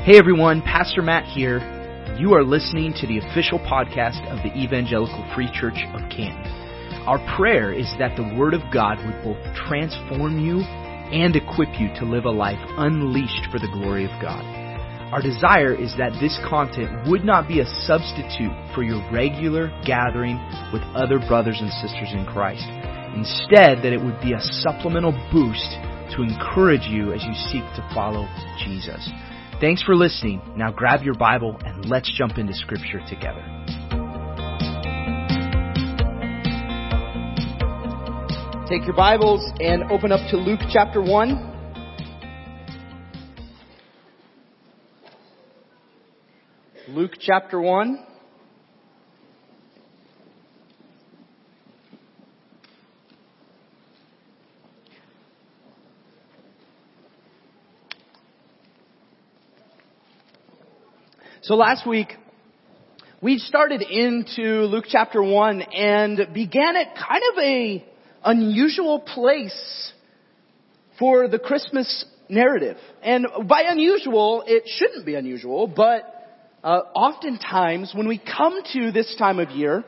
Hey everyone, Pastor Matt here. You are listening to the official podcast of the Evangelical Free Church of Canton. Our prayer is that the Word of God would both transform you and equip you to live a life unleashed for the glory of God. Our desire is that this content would not be a substitute for your regular gathering with other brothers and sisters in Christ. Instead, that it would be a supplemental boost to encourage you as you seek to follow Jesus. Thanks for listening. Now grab your Bible and let's jump into Scripture together. Take your Bibles and open up to Luke chapter 1. Luke chapter 1. So last week, we started into Luke chapter 1 and began at kind of a unusual place for the Christmas narrative. And by unusual, it shouldn't be unusual, but uh, oftentimes when we come to this time of year,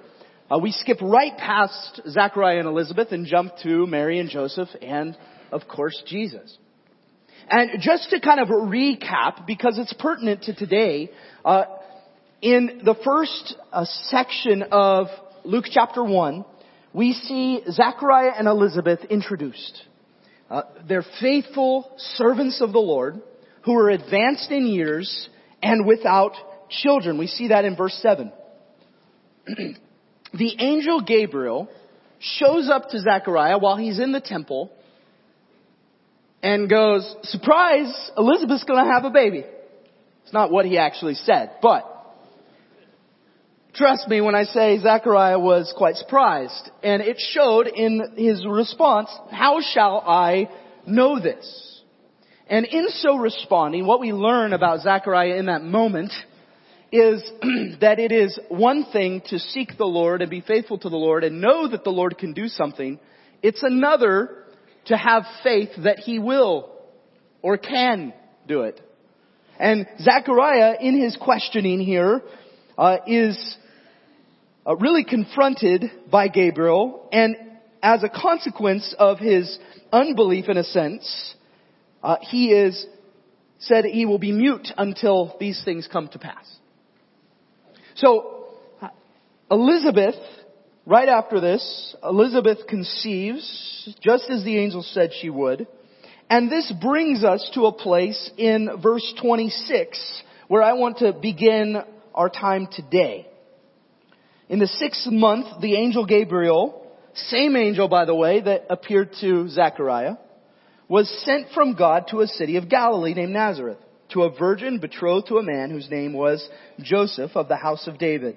uh, we skip right past Zachariah and Elizabeth and jump to Mary and Joseph and, of course, Jesus. And just to kind of recap, because it's pertinent to today, uh, in the first uh, section of Luke chapter 1, we see Zachariah and Elizabeth introduced. Uh, they're faithful servants of the Lord who are advanced in years and without children. We see that in verse 7. the angel Gabriel shows up to Zachariah while he's in the temple and goes, surprise, Elizabeth's gonna have a baby. It's not what he actually said, but trust me when I say Zechariah was quite surprised. And it showed in his response, how shall I know this? And in so responding, what we learn about Zechariah in that moment is that it is one thing to seek the Lord and be faithful to the Lord and know that the Lord can do something. It's another to have faith that he will or can do it. And Zechariah, in his questioning here, uh, is uh, really confronted by Gabriel, and as a consequence of his unbelief, in a sense, uh, he is said he will be mute until these things come to pass. So, Elizabeth Right after this, Elizabeth conceives, just as the angel said she would. And this brings us to a place in verse 26 where I want to begin our time today. In the sixth month, the angel Gabriel, same angel by the way that appeared to Zechariah, was sent from God to a city of Galilee named Nazareth, to a virgin betrothed to a man whose name was Joseph of the house of David.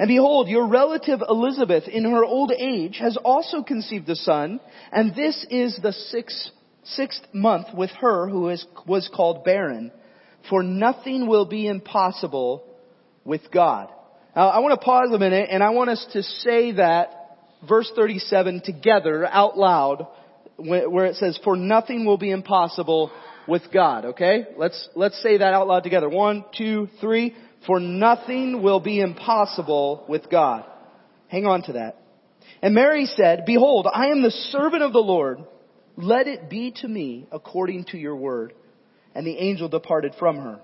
And behold, your relative Elizabeth in her old age has also conceived a son, and this is the sixth, sixth month with her who is, was called barren. For nothing will be impossible with God. Now, I want to pause a minute and I want us to say that verse 37 together out loud where it says, for nothing will be impossible with God, okay? Let's, let's say that out loud together. One, two, three for nothing will be impossible with God. Hang on to that. And Mary said, Behold, I am the servant of the Lord. Let it be to me according to your word. And the angel departed from her.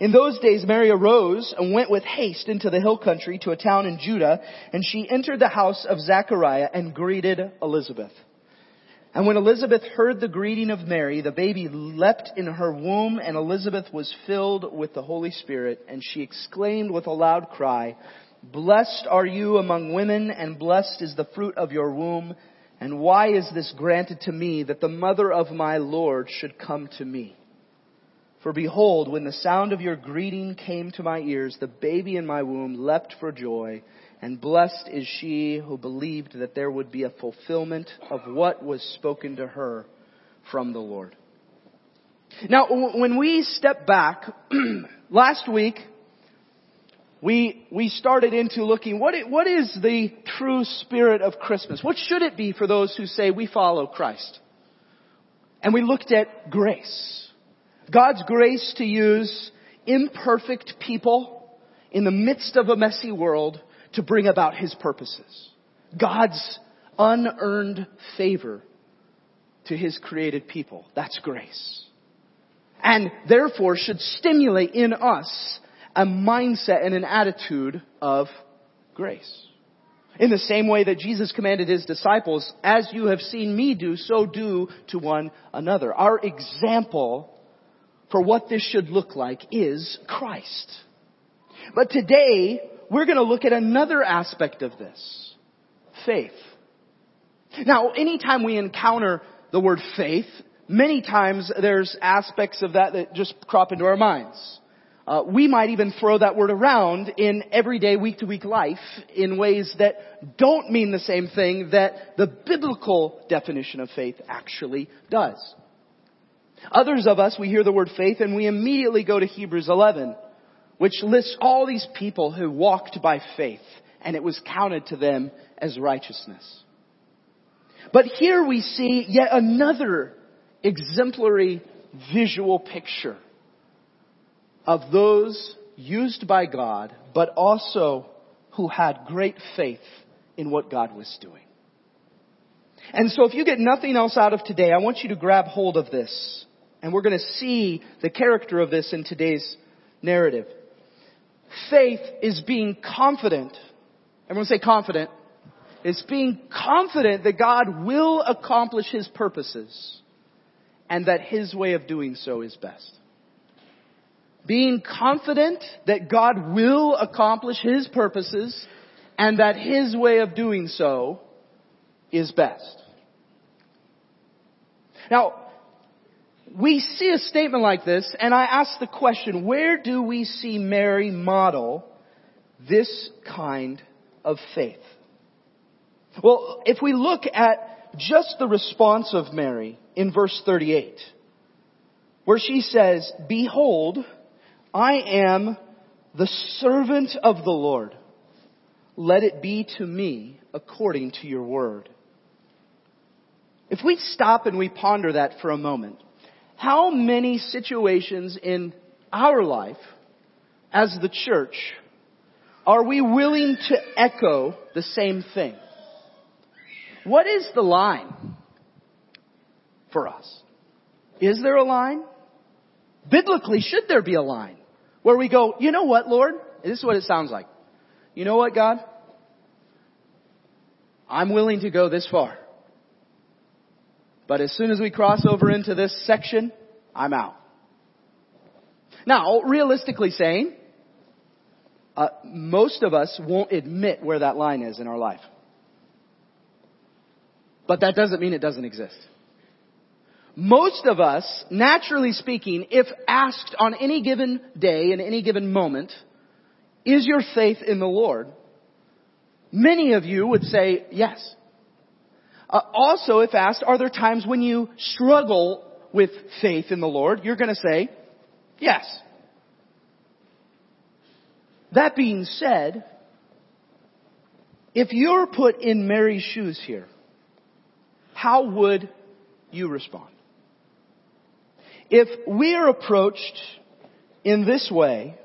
In those days Mary arose and went with haste into the hill country to a town in Judah, and she entered the house of Zachariah and greeted Elizabeth. And when Elizabeth heard the greeting of Mary, the baby leapt in her womb, and Elizabeth was filled with the Holy Spirit, and she exclaimed with a loud cry, Blessed are you among women, and blessed is the fruit of your womb. And why is this granted to me that the mother of my Lord should come to me? For behold, when the sound of your greeting came to my ears, the baby in my womb leapt for joy, and blessed is she who believed that there would be a fulfillment of what was spoken to her from the Lord. Now, when we step back, last week, we, we started into looking, what, what is the true spirit of Christmas? What should it be for those who say we follow Christ? And we looked at grace. God's grace to use imperfect people in the midst of a messy world to bring about His purposes. God's unearned favor to His created people. That's grace. And therefore should stimulate in us a mindset and an attitude of grace. In the same way that Jesus commanded His disciples, as you have seen me do, so do to one another. Our example for what this should look like is Christ. But today, we're going to look at another aspect of this. Faith. Now, anytime we encounter the word faith, many times there's aspects of that that just crop into our minds. Uh, we might even throw that word around in everyday week to week life in ways that don't mean the same thing that the biblical definition of faith actually does. Others of us, we hear the word faith and we immediately go to Hebrews 11, which lists all these people who walked by faith and it was counted to them as righteousness. But here we see yet another exemplary visual picture of those used by God, but also who had great faith in what God was doing. And so if you get nothing else out of today, I want you to grab hold of this. And we're going to see the character of this in today's narrative. Faith is being confident. Everyone say confident. It's being confident that God will accomplish His purposes and that His way of doing so is best. Being confident that God will accomplish His purposes and that His way of doing so is best. Now, we see a statement like this, and I ask the question, where do we see Mary model this kind of faith? Well, if we look at just the response of Mary in verse 38, where she says, Behold, I am the servant of the Lord. Let it be to me according to your word. If we stop and we ponder that for a moment, how many situations in our life as the church are we willing to echo the same thing? What is the line for us? Is there a line? Biblically, should there be a line where we go, you know what, Lord? This is what it sounds like. You know what, God? I'm willing to go this far. But as soon as we cross over into this section, I'm out. Now, realistically saying, uh, most of us won't admit where that line is in our life. But that doesn't mean it doesn't exist. Most of us, naturally speaking, if asked on any given day, in any given moment, is your faith in the Lord? Many of you would say yes. Uh, also, if asked, are there times when you struggle with faith in the Lord? You're going to say, yes. That being said, if you're put in Mary's shoes here, how would you respond? If we are approached in this way,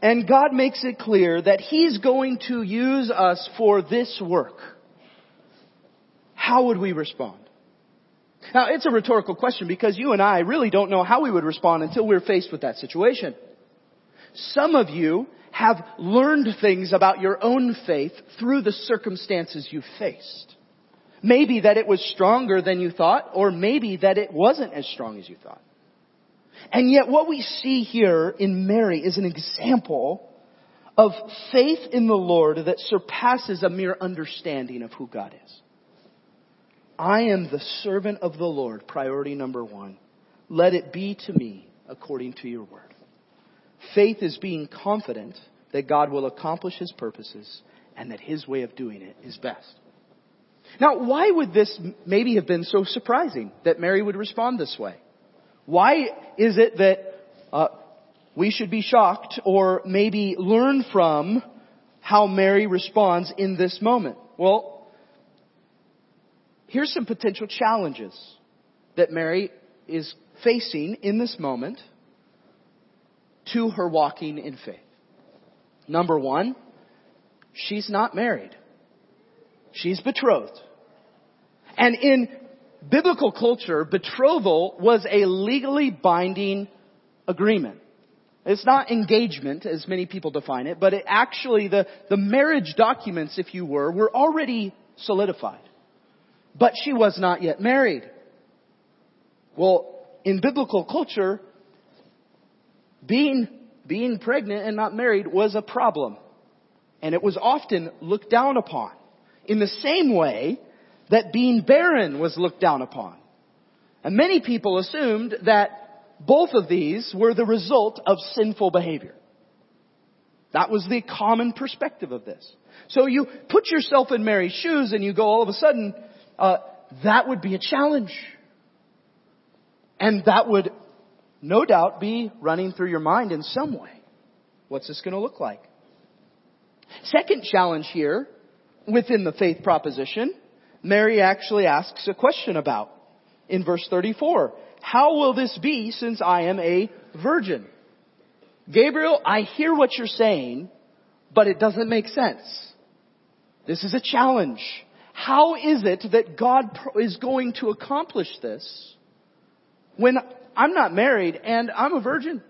and God makes it clear that He's going to use us for this work, how would we respond? Now, it's a rhetorical question because you and I really don't know how we would respond until we're faced with that situation. Some of you have learned things about your own faith through the circumstances you faced. Maybe that it was stronger than you thought, or maybe that it wasn't as strong as you thought. And yet what we see here in Mary is an example of faith in the Lord that surpasses a mere understanding of who God is. I am the servant of the Lord, priority number one. Let it be to me according to your word. Faith is being confident that God will accomplish his purposes and that his way of doing it is best. Now, why would this maybe have been so surprising that Mary would respond this way? Why is it that uh, we should be shocked or maybe learn from how Mary responds in this moment? Well, here's some potential challenges that Mary is facing in this moment to her walking in faith. Number one, she's not married. She's betrothed. And in biblical culture, betrothal was a legally binding agreement. It's not engagement, as many people define it, but it actually, the, the marriage documents, if you were, were already solidified. But she was not yet married. Well, in biblical culture, being, being pregnant and not married was a problem. And it was often looked down upon. In the same way that being barren was looked down upon. And many people assumed that both of these were the result of sinful behavior. That was the common perspective of this. So you put yourself in Mary's shoes and you go all of a sudden, uh, that would be a challenge. And that would no doubt be running through your mind in some way. What's this going to look like? Second challenge here within the faith proposition, Mary actually asks a question about in verse 34. How will this be since I am a virgin? Gabriel, I hear what you're saying, but it doesn't make sense. This is a challenge. How is it that God is going to accomplish this when I'm not married and I'm a virgin.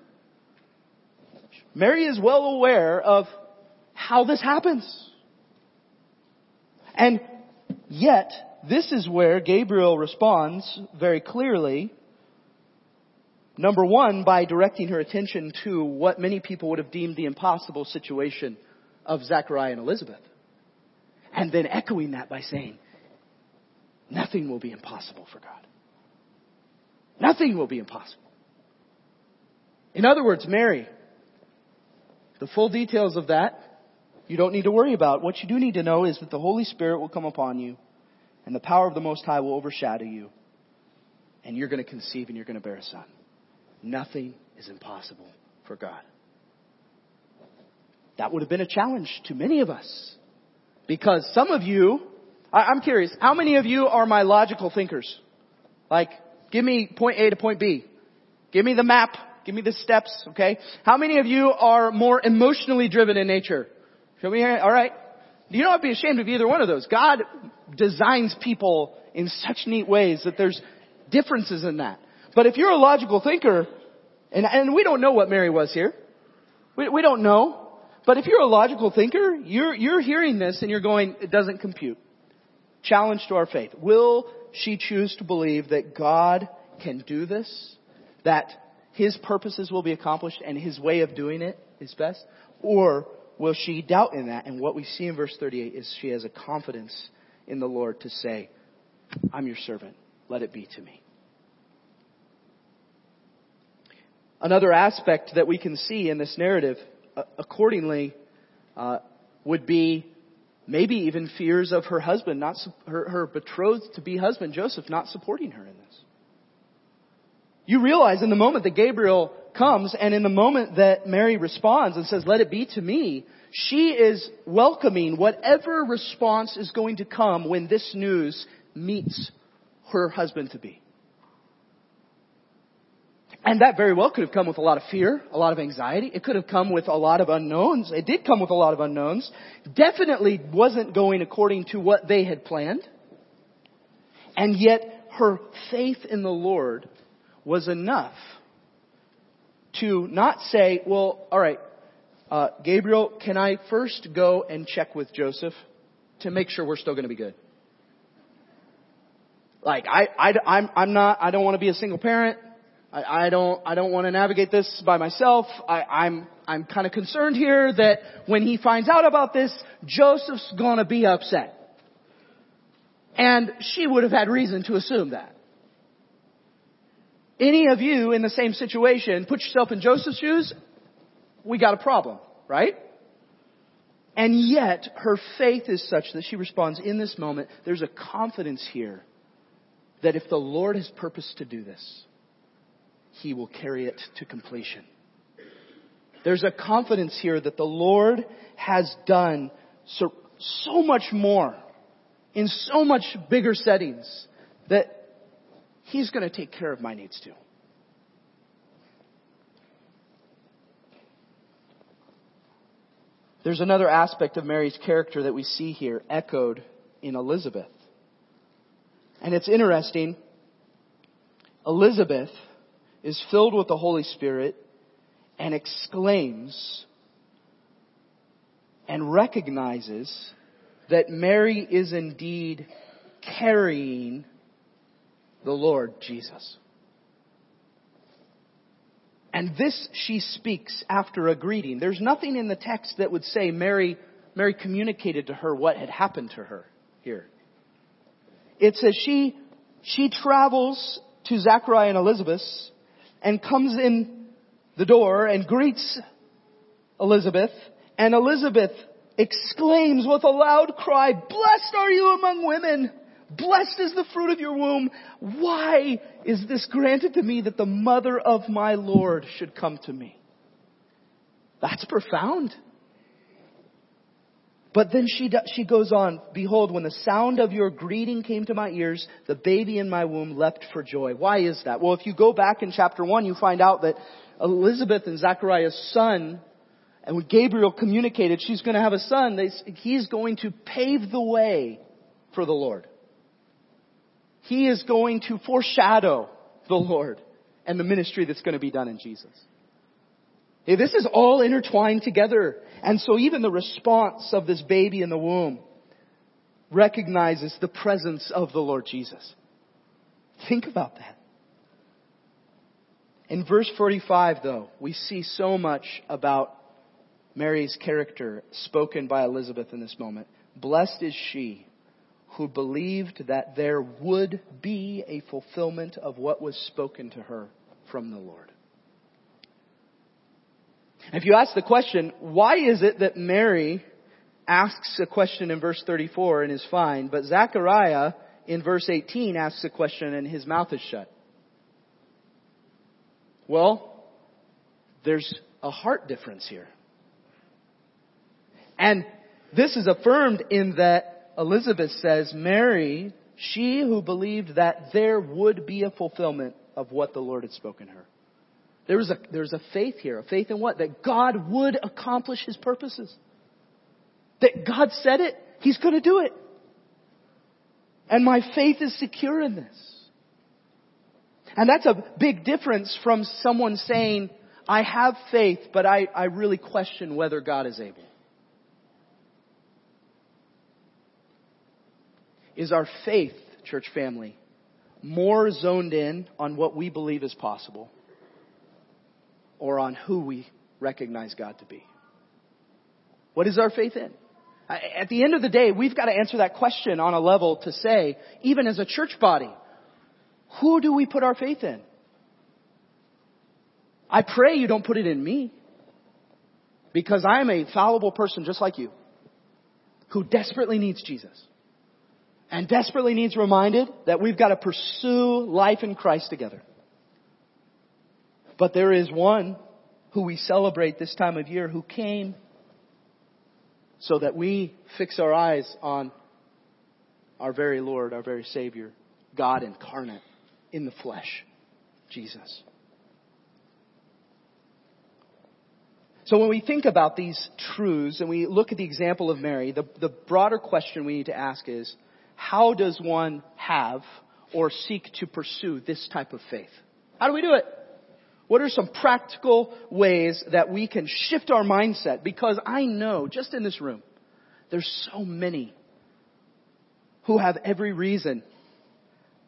Mary is well aware of how this happens. And yet, this is where Gabriel responds very clearly. Number one, by directing her attention to what many people would have deemed the impossible situation of Zachariah and Elizabeth. And then echoing that by saying, nothing will be impossible for God. Nothing will be impossible. In other words, Mary, the full details of that you don't need to worry about. What you do need to know is that the Holy Spirit will come upon you and the power of the Most High will overshadow you and you're going to conceive and you're going to bear a son. Nothing is impossible for God. That would have been a challenge to many of us because some of you, I'm curious, how many of you are my logical thinkers? Like, Give me point A to point B. Give me the map. Give me the steps, okay? How many of you are more emotionally driven in nature? Show me here. Alright. You don't have to be ashamed of either one of those. God designs people in such neat ways that there's differences in that. But if you're a logical thinker, and, and we don't know what Mary was here. We, we don't know. But if you're a logical thinker, you're, you're hearing this and you're going, it doesn't compute. Challenge to our faith. Will she choose to believe that God can do this? That His purposes will be accomplished and His way of doing it is best? Or will she doubt in that? And what we see in verse 38 is she has a confidence in the Lord to say, I'm your servant. Let it be to me. Another aspect that we can see in this narrative, accordingly, uh, would be Maybe even fears of her husband, not her, her betrothed to be husband, Joseph, not supporting her in this. You realize in the moment that Gabriel comes and in the moment that Mary responds and says, let it be to me, she is welcoming whatever response is going to come when this news meets her husband to be. And that very well could have come with a lot of fear, a lot of anxiety. It could have come with a lot of unknowns. It did come with a lot of unknowns. Definitely wasn't going according to what they had planned. And yet her faith in the Lord was enough to not say, well, alright, uh, Gabriel, can I first go and check with Joseph to make sure we're still going to be good? Like, I, I, I'm, I'm not, I don't want to be a single parent. I, I don't, I don't want to navigate this by myself. I, I'm, I'm kind of concerned here that when he finds out about this, Joseph's gonna be upset. And she would have had reason to assume that. Any of you in the same situation, put yourself in Joseph's shoes, we got a problem, right? And yet, her faith is such that she responds in this moment, there's a confidence here that if the Lord has purposed to do this, He will carry it to completion. There's a confidence here that the Lord has done so, so much more in so much bigger settings that He's going to take care of my needs too. There's another aspect of Mary's character that we see here echoed in Elizabeth. And it's interesting. Elizabeth is filled with the Holy Spirit and exclaims and recognizes that Mary is indeed carrying the Lord Jesus. And this she speaks after a greeting. There's nothing in the text that would say Mary, Mary communicated to her what had happened to her here. It says she, she travels to Zachariah and Elizabeth and comes in the door and greets Elizabeth. And Elizabeth exclaims with a loud cry, Blessed are you among women! Blessed is the fruit of your womb. Why is this granted to me that the mother of my Lord should come to me? That's profound. But then she, she goes on, Behold, when the sound of your greeting came to my ears, the baby in my womb leapt for joy. Why is that? Well, if you go back in chapter 1, you find out that Elizabeth and Zachariah's son, and when Gabriel communicated she's going to have a son, they, he's going to pave the way for the Lord. He is going to foreshadow the Lord and the ministry that's going to be done in Jesus. This is all intertwined together. And so even the response of this baby in the womb recognizes the presence of the Lord Jesus. Think about that. In verse 45 though, we see so much about Mary's character spoken by Elizabeth in this moment. Blessed is she who believed that there would be a fulfillment of what was spoken to her from the Lord. If you ask the question, why is it that Mary asks a question in verse 34 and is fine, but Zechariah in verse 18 asks a question and his mouth is shut? Well, there's a heart difference here. And this is affirmed in that Elizabeth says, Mary, she who believed that there would be a fulfillment of what the Lord had spoken her. There was a, there was a faith here. A faith in what? That God would accomplish His purposes. That God said it, He's going to do it. And my faith is secure in this. And that's a big difference from someone saying, I have faith, but I, I really question whether God is able. Is our faith, church family, more zoned in on what we believe is possible or on who we recognize God to be? What is our faith in? At the end of the day, we've got to answer that question on a level to say, even as a church body, who do we put our faith in? I pray you don't put it in me. Because I am a fallible person just like you. Who desperately needs Jesus. And desperately needs reminded that we've got to pursue life in Christ together. But there is one who we celebrate this time of year who came so that we fix our eyes on our very Lord, our very Savior, God incarnate in the flesh, Jesus. So when we think about these truths and we look at the example of Mary, the, the broader question we need to ask is, how does one have or seek to pursue this type of faith? How do we do it? What are some practical ways that we can shift our mindset? Because I know, just in this room, there's so many who have every reason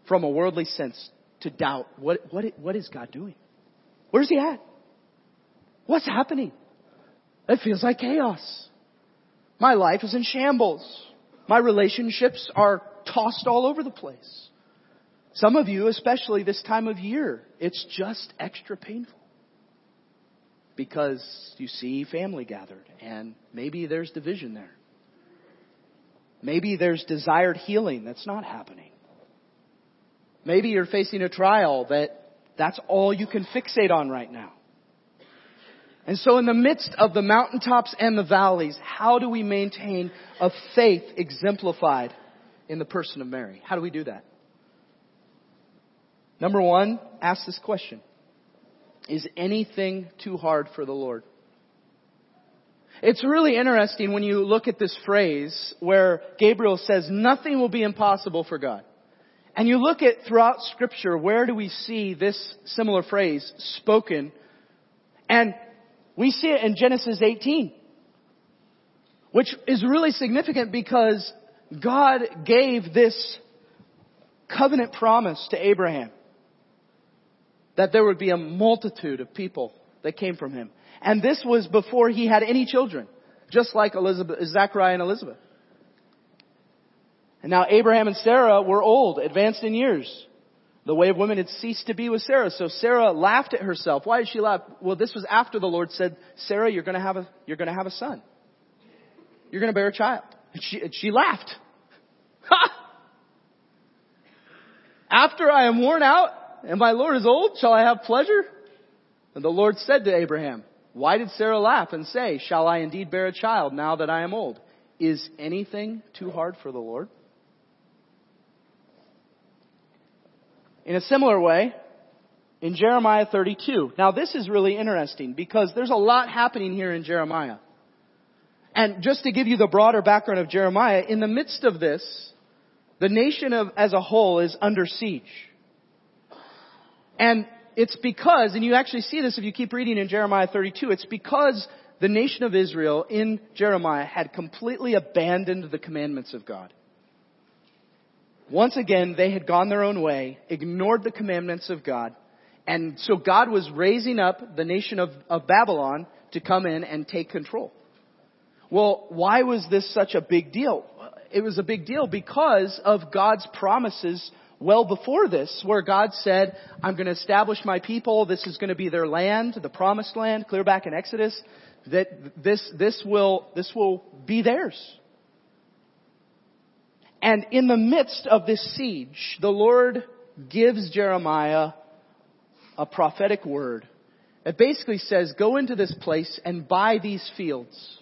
from a worldly sense to doubt what, what, what is God doing? Where's He at? What's happening? It feels like chaos. My life is in shambles. My relationships are tossed all over the place. Some of you, especially this time of year, it's just extra painful. Because you see family gathered and maybe there's division there. Maybe there's desired healing that's not happening. Maybe you're facing a trial that that's all you can fixate on right now. And so in the midst of the mountaintops and the valleys, how do we maintain a faith exemplified in the person of Mary? How do we do that? Number one, ask this question. Is anything too hard for the Lord? It's really interesting when you look at this phrase where Gabriel says nothing will be impossible for God. And you look at throughout scripture, where do we see this similar phrase spoken? And we see it in Genesis 18, which is really significant because God gave this covenant promise to Abraham that there would be a multitude of people that came from him. And this was before he had any children, just like Elizabeth, Zachariah and Elizabeth. And now Abraham and Sarah were old, advanced in years. The way of women had ceased to be with Sarah. So Sarah laughed at herself. Why did she laugh? Well, this was after the Lord said, Sarah, you're gonna have a, you're gonna have a son. You're gonna bear a child. And she, and she laughed. Ha! After I am worn out and my Lord is old, shall I have pleasure? And the Lord said to Abraham, why did Sarah laugh and say, shall I indeed bear a child now that I am old? Is anything too hard for the Lord? In a similar way, in Jeremiah 32. Now this is really interesting because there's a lot happening here in Jeremiah. And just to give you the broader background of Jeremiah, in the midst of this, the nation of, as a whole is under siege. And it's because, and you actually see this if you keep reading in Jeremiah 32, it's because the nation of Israel in Jeremiah had completely abandoned the commandments of God. Once again, they had gone their own way, ignored the commandments of God, and so God was raising up the nation of, of Babylon to come in and take control. Well, why was this such a big deal? It was a big deal because of God's promises well before this, where God said, I'm going to establish my people, this is going to be their land, the promised land, clear back in Exodus, that this, this will, this will be theirs. And in the midst of this siege, the Lord gives Jeremiah a prophetic word. It basically says, go into this place and buy these fields.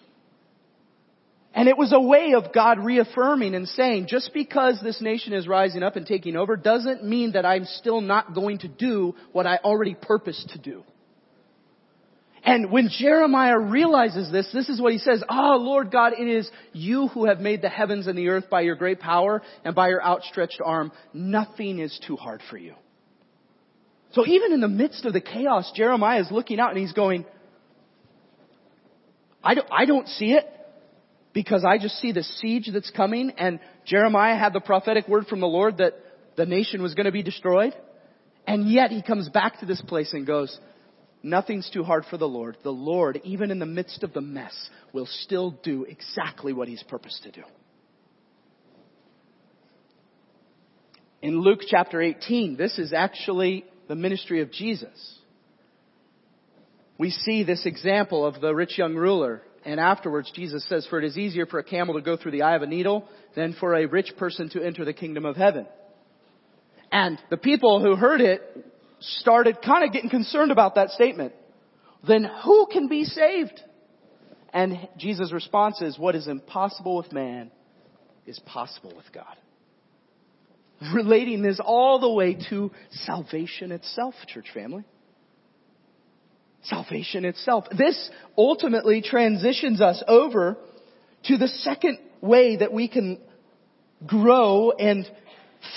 And it was a way of God reaffirming and saying, just because this nation is rising up and taking over doesn't mean that I'm still not going to do what I already purposed to do. And when Jeremiah realizes this, this is what he says, Ah, oh, Lord God, it is you who have made the heavens and the earth by your great power and by your outstretched arm. Nothing is too hard for you. So even in the midst of the chaos, Jeremiah is looking out and he's going, I don't, I don't see it because I just see the siege that's coming and Jeremiah had the prophetic word from the Lord that the nation was going to be destroyed. And yet he comes back to this place and goes, Nothing's too hard for the Lord. The Lord, even in the midst of the mess, will still do exactly what He's purposed to do. In Luke chapter 18, this is actually the ministry of Jesus. We see this example of the rich young ruler. And afterwards, Jesus says, For it is easier for a camel to go through the eye of a needle than for a rich person to enter the kingdom of heaven. And the people who heard it started kind of getting concerned about that statement. Then who can be saved? And Jesus' response is, what is impossible with man is possible with God. Relating this all the way to salvation itself, church family. Salvation itself. This ultimately transitions us over to the second way that we can grow and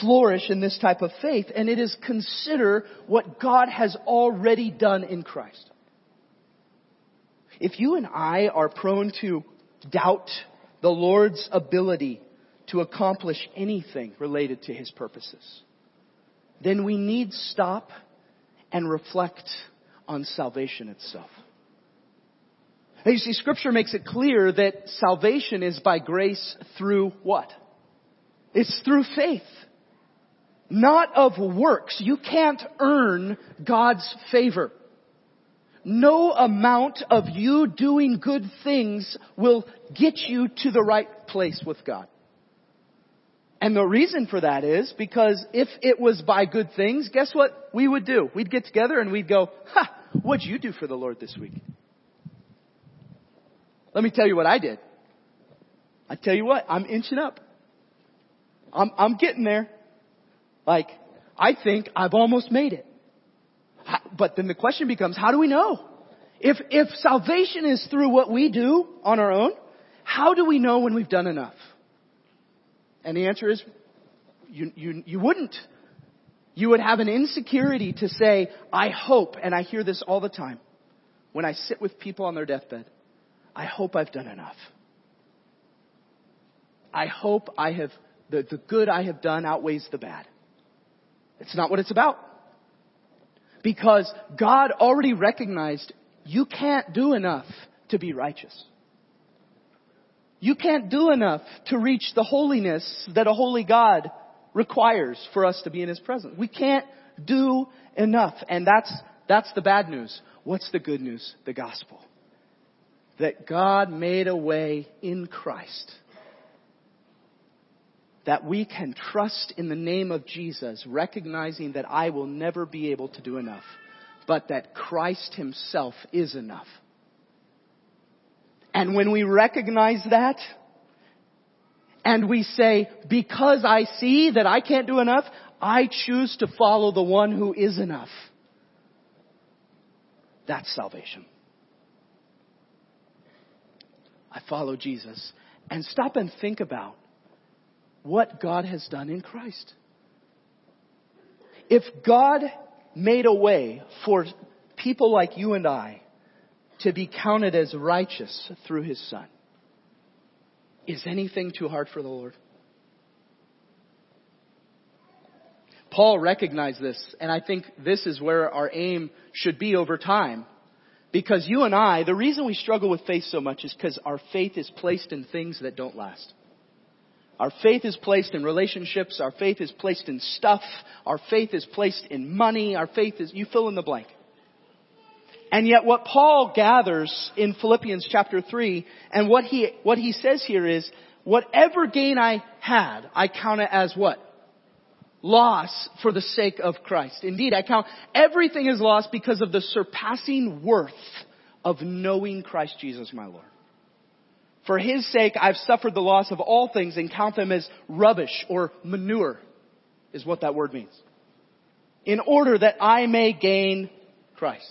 flourish in this type of faith, and it is consider what God has already done in Christ. If you and I are prone to doubt the Lord's ability to accomplish anything related to His purposes, then we need stop and reflect on salvation itself. Now you see, scripture makes it clear that salvation is by grace through what? It's through faith. Not of works. You can't earn God's favor. No amount of you doing good things will get you to the right place with God. And the reason for that is because if it was by good things, guess what we would do? We'd get together and we'd go, ha, what'd you do for the Lord this week? Let me tell you what I did. I tell you what, I'm inching up. I'm, I'm getting there. Like, I think I've almost made it. But then the question becomes, how do we know? If, if salvation is through what we do on our own, how do we know when we've done enough? And the answer is, you, you, you wouldn't. You would have an insecurity to say, I hope, and I hear this all the time when I sit with people on their deathbed, I hope I've done enough. I hope I have, the, the good I have done outweighs the bad. It's not what it's about. Because God already recognized you can't do enough to be righteous. You can't do enough to reach the holiness that a holy God requires for us to be in His presence. We can't do enough. And that's, that's the bad news. What's the good news? The gospel. That God made a way in Christ. That we can trust in the name of Jesus, recognizing that I will never be able to do enough, but that Christ Himself is enough. And when we recognize that, and we say, because I see that I can't do enough, I choose to follow the one who is enough. That's salvation. I follow Jesus. And stop and think about what God has done in Christ. If God made a way for people like you and I to be counted as righteous through his son. Is anything too hard for the Lord? Paul recognized this, and I think this is where our aim should be over time. Because you and I, the reason we struggle with faith so much is because our faith is placed in things that don't last. Our faith is placed in relationships. Our faith is placed in stuff. Our faith is placed in money. Our faith is, you fill in the blank. And yet what Paul gathers in Philippians chapter 3 and what he, what he says here is, whatever gain I had, I count it as what? Loss for the sake of Christ. Indeed, I count everything as loss because of the surpassing worth of knowing Christ Jesus my Lord. For his sake, I've suffered the loss of all things and count them as rubbish or manure is what that word means. In order that I may gain Christ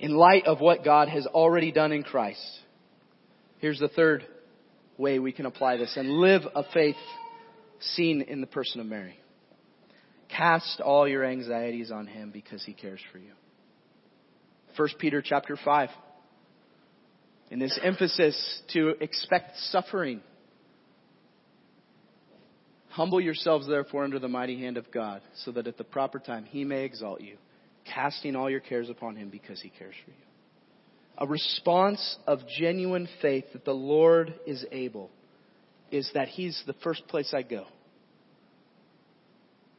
in light of what God has already done in Christ. Here's the third way we can apply this and live a faith seen in the person of Mary. Cast all your anxieties on him because he cares for you. 1 Peter chapter 5. In this emphasis to expect suffering. Humble yourselves therefore under the mighty hand of God so that at the proper time he may exalt you casting all your cares upon him because he cares for you. A response of genuine faith that the Lord is able is that he's the first place I go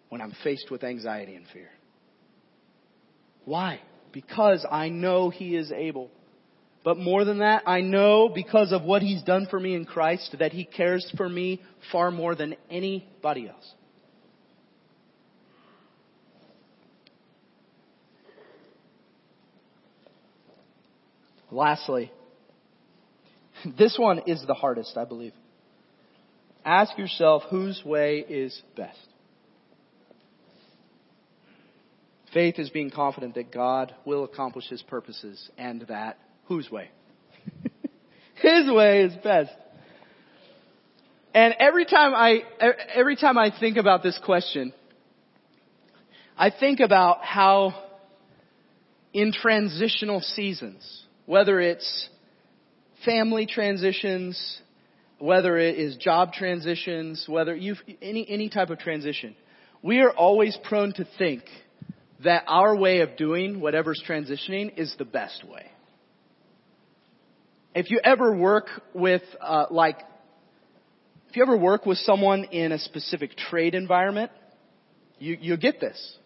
when I'm faced with anxiety and fear. Why? Because I know he is able. But more than that, I know because of what he's done for me in Christ that he cares for me far more than anybody else. Lastly, this one is the hardest, I believe. Ask yourself whose way is best. Faith is being confident that God will accomplish His purposes and that whose way? His way is best. And every time I, every time I think about this question, I think about how in transitional seasons, whether it's family transitions, whether it is job transitions, whether you any any type of transition, we are always prone to think that our way of doing whatever's transitioning is the best way. If you ever work with uh, like, if you ever work with someone in a specific trade environment, you you get this.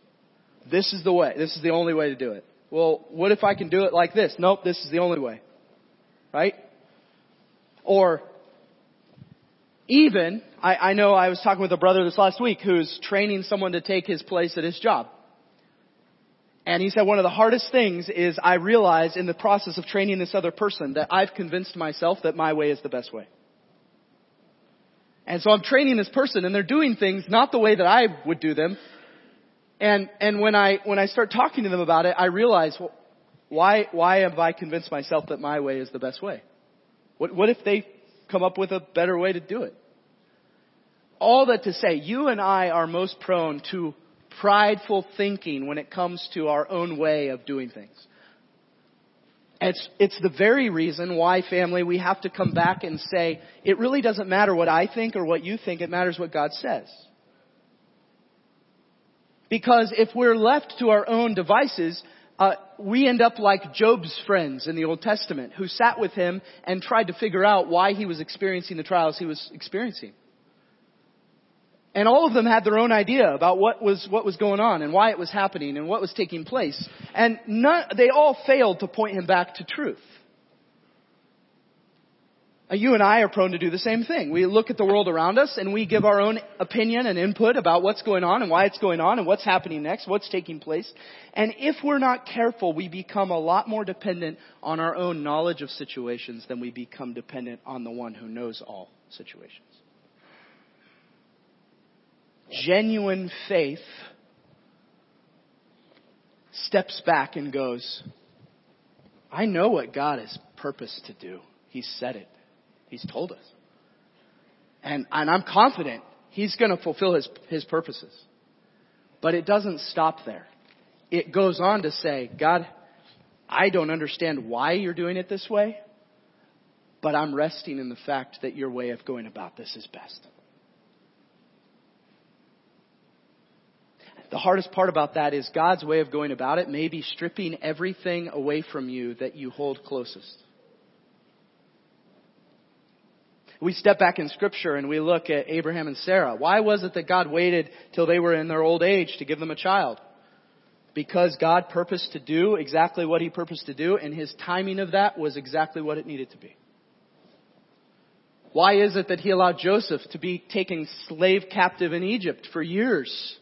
This is the way. This is the only way to do it. Well, what if I can do it like this? Nope, this is the only way. Right? Or even, I, I know I was talking with a brother this last week who's training someone to take his place at his job. And he said one of the hardest things is I realized in the process of training this other person that I've convinced myself that my way is the best way. And so I'm training this person and they're doing things not the way that I would do them. And, and when I, when I start talking to them about it, I realize, well, why, why have I convinced myself that my way is the best way? What, what if they come up with a better way to do it? All that to say, you and I are most prone to prideful thinking when it comes to our own way of doing things. It's, it's the very reason why, family, we have to come back and say, it really doesn't matter what I think or what you think, it matters what God says. Because if we're left to our own devices, uh, we end up like Job's friends in the Old Testament who sat with him and tried to figure out why he was experiencing the trials he was experiencing. And all of them had their own idea about what was, what was going on and why it was happening and what was taking place. And none, they all failed to point him back to truth. Uh, you and I are prone to do the same thing. We look at the world around us and we give our own opinion and input about what's going on and why it's going on and what's happening next, what's taking place. And if we're not careful, we become a lot more dependent on our own knowledge of situations than we become dependent on the one who knows all situations genuine faith steps back and goes, I know what God has purposed to do. He said it. He's told us. And, and I'm confident He's going to fulfill His, His purposes. But it doesn't stop there. It goes on to say, God, I don't understand why you're doing it this way, but I'm resting in the fact that your way of going about this is best. The hardest part about that is God's way of going about it may be stripping everything away from you that you hold closest. We step back in scripture and we look at Abraham and Sarah. Why was it that God waited till they were in their old age to give them a child? Because God purposed to do exactly what He purposed to do and His timing of that was exactly what it needed to be. Why is it that He allowed Joseph to be taken slave captive in Egypt for years?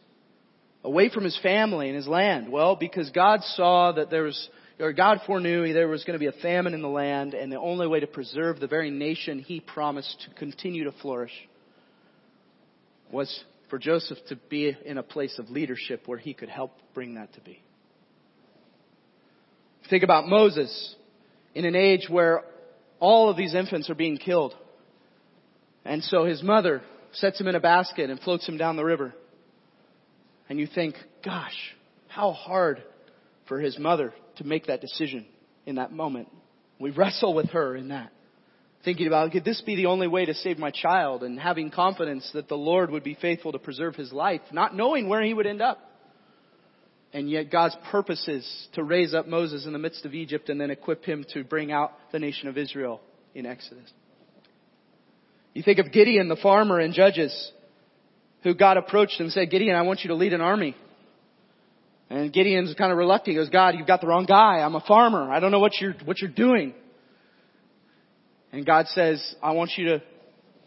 away from his family and his land? Well, because God saw that there was, or God foreknew there was going to be a famine in the land, and the only way to preserve the very nation he promised to continue to flourish was for Joseph to be in a place of leadership where he could help bring that to be. Think about Moses in an age where all of these infants are being killed. And so his mother sets him in a basket and floats him down the river and you think, gosh, how hard for his mother to make that decision in that moment. We wrestle with her in that. Thinking about, could this be the only way to save my child? And having confidence that the Lord would be faithful to preserve his life, not knowing where he would end up. And yet God's purpose is to raise up Moses in the midst of Egypt and then equip him to bring out the nation of Israel in Exodus. You think of Gideon, the farmer in Judges who God approached and said, Gideon, I want you to lead an army. And Gideon's kind of reluctant. He goes, God, you've got the wrong guy. I'm a farmer. I don't know what you're, what you're doing. And God says, I want you to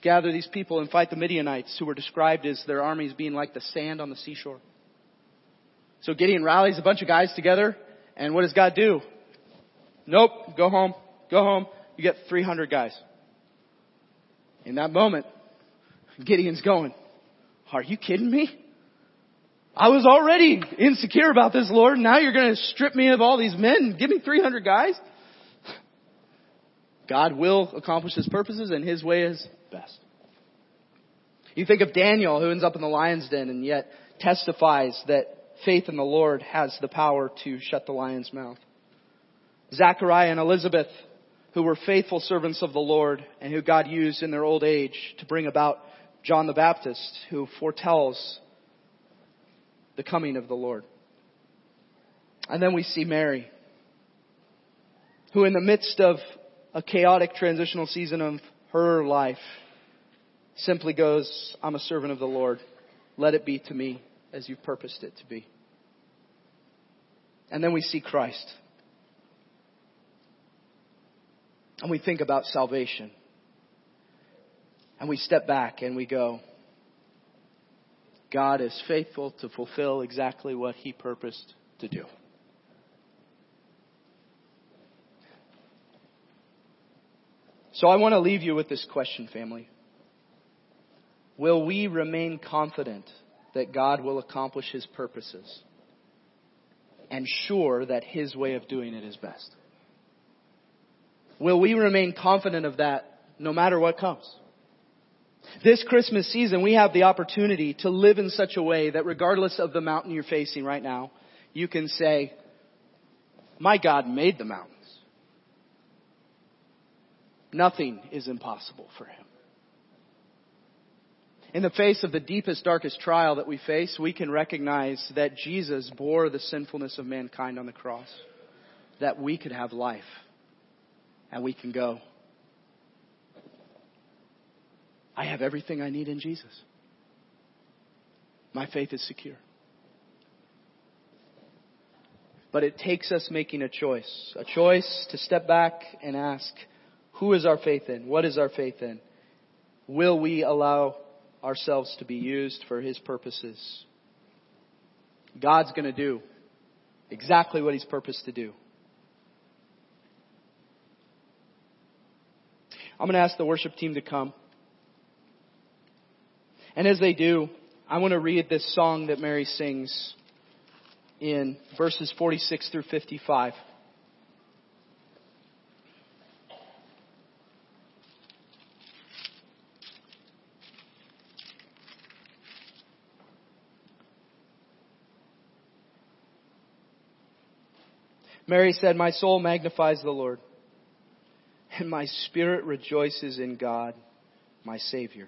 gather these people and fight the Midianites who were described as their armies being like the sand on the seashore. So Gideon rallies a bunch of guys together and what does God do? Nope, go home. Go home. You get 300 guys. In that moment, Gideon's going, are you kidding me? I was already insecure about this, Lord. Now you're going to strip me of all these men give me 300 guys? God will accomplish his purposes and his way is best. You think of Daniel who ends up in the lion's den and yet testifies that faith in the Lord has the power to shut the lion's mouth. Zachariah and Elizabeth who were faithful servants of the Lord and who God used in their old age to bring about John the Baptist who foretells the coming of the Lord. And then we see Mary, who in the midst of a chaotic transitional season of her life simply goes, I'm a servant of the Lord. Let it be to me as you've purposed it to be. And then we see Christ. And we think about salvation. And we step back and we go, God is faithful to fulfill exactly what He purposed to do. So I want to leave you with this question, family. Will we remain confident that God will accomplish His purposes and sure that His way of doing it is best? Will we remain confident of that no matter what comes? This Christmas season, we have the opportunity to live in such a way that regardless of the mountain you're facing right now, you can say, my God made the mountains. Nothing is impossible for him. In the face of the deepest, darkest trial that we face, we can recognize that Jesus bore the sinfulness of mankind on the cross, that we could have life, and we can go, I have everything I need in Jesus. My faith is secure. But it takes us making a choice. A choice to step back and ask, who is our faith in? What is our faith in? Will we allow ourselves to be used for His purposes? God's going to do exactly what He's purposed to do. I'm going to ask the worship team to come. And as they do, I want to read this song that Mary sings in verses 46 through 55. Mary said, My soul magnifies the Lord, and my spirit rejoices in God, my Savior.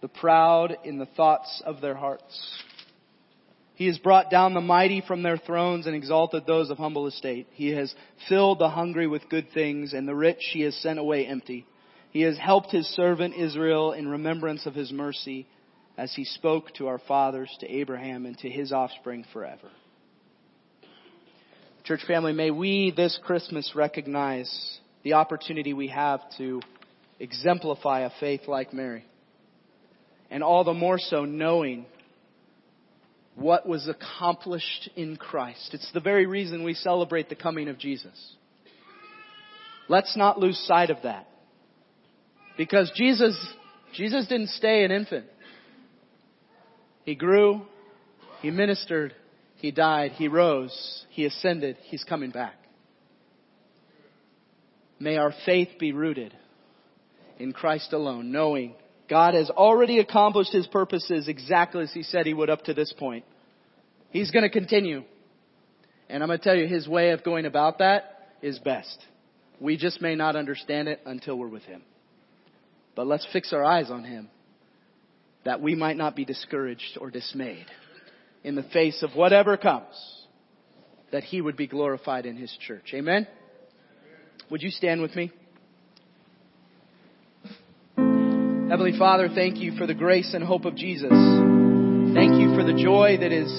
the proud in the thoughts of their hearts. He has brought down the mighty from their thrones and exalted those of humble estate. He has filled the hungry with good things and the rich he has sent away empty. He has helped his servant Israel in remembrance of his mercy as he spoke to our fathers, to Abraham, and to his offspring forever. Church family, may we this Christmas recognize the opportunity we have to exemplify a faith like Mary. And all the more so knowing what was accomplished in Christ. It's the very reason we celebrate the coming of Jesus. Let's not lose sight of that. Because Jesus, Jesus didn't stay an infant. He grew, He ministered, he died. He rose. He ascended. He's coming back. May our faith be rooted in Christ alone, knowing God has already accomplished His purposes exactly as He said He would up to this point. He's going to continue. And I'm going to tell you, His way of going about that is best. We just may not understand it until we're with Him. But let's fix our eyes on Him that we might not be discouraged or dismayed in the face of whatever comes, that he would be glorified in his church. Amen? Would you stand with me? Heavenly Father, thank you for the grace and hope of Jesus. Thank you for the joy that is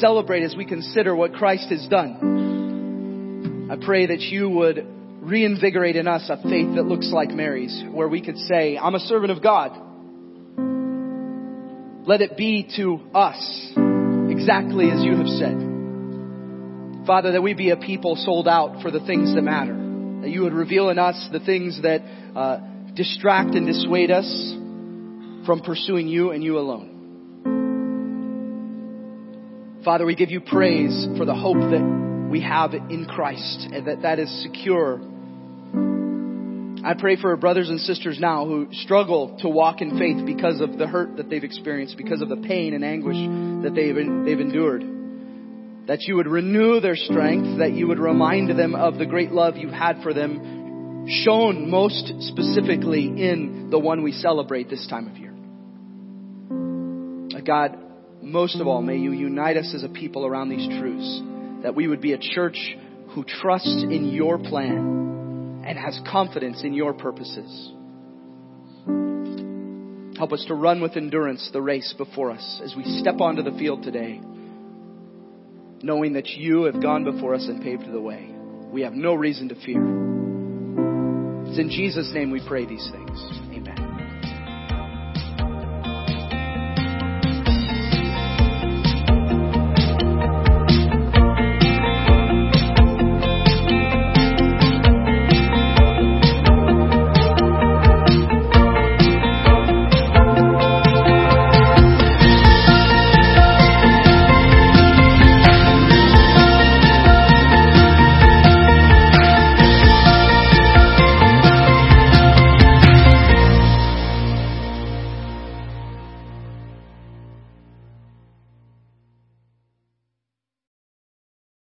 celebrated as we consider what Christ has done. I pray that you would reinvigorate in us a faith that looks like Mary's, where we could say, I'm a servant of God. Let it be to us exactly as you have said. Father, that we be a people sold out for the things that matter. That you would reveal in us the things that uh, distract and dissuade us from pursuing you and you alone. Father, we give you praise for the hope that we have in Christ and that that is secure. I pray for brothers and sisters now who struggle to walk in faith because of the hurt that they've experienced, because of the pain and anguish that they've, they've endured. That you would renew their strength, that you would remind them of the great love you had for them, shown most specifically in the one we celebrate this time of year. God, most of all, may you unite us as a people around these truths. That we would be a church who trusts in your plan and has confidence in your purposes. Help us to run with endurance the race before us as we step onto the field today, knowing that you have gone before us and paved the way. We have no reason to fear. It's in Jesus' name we pray these things.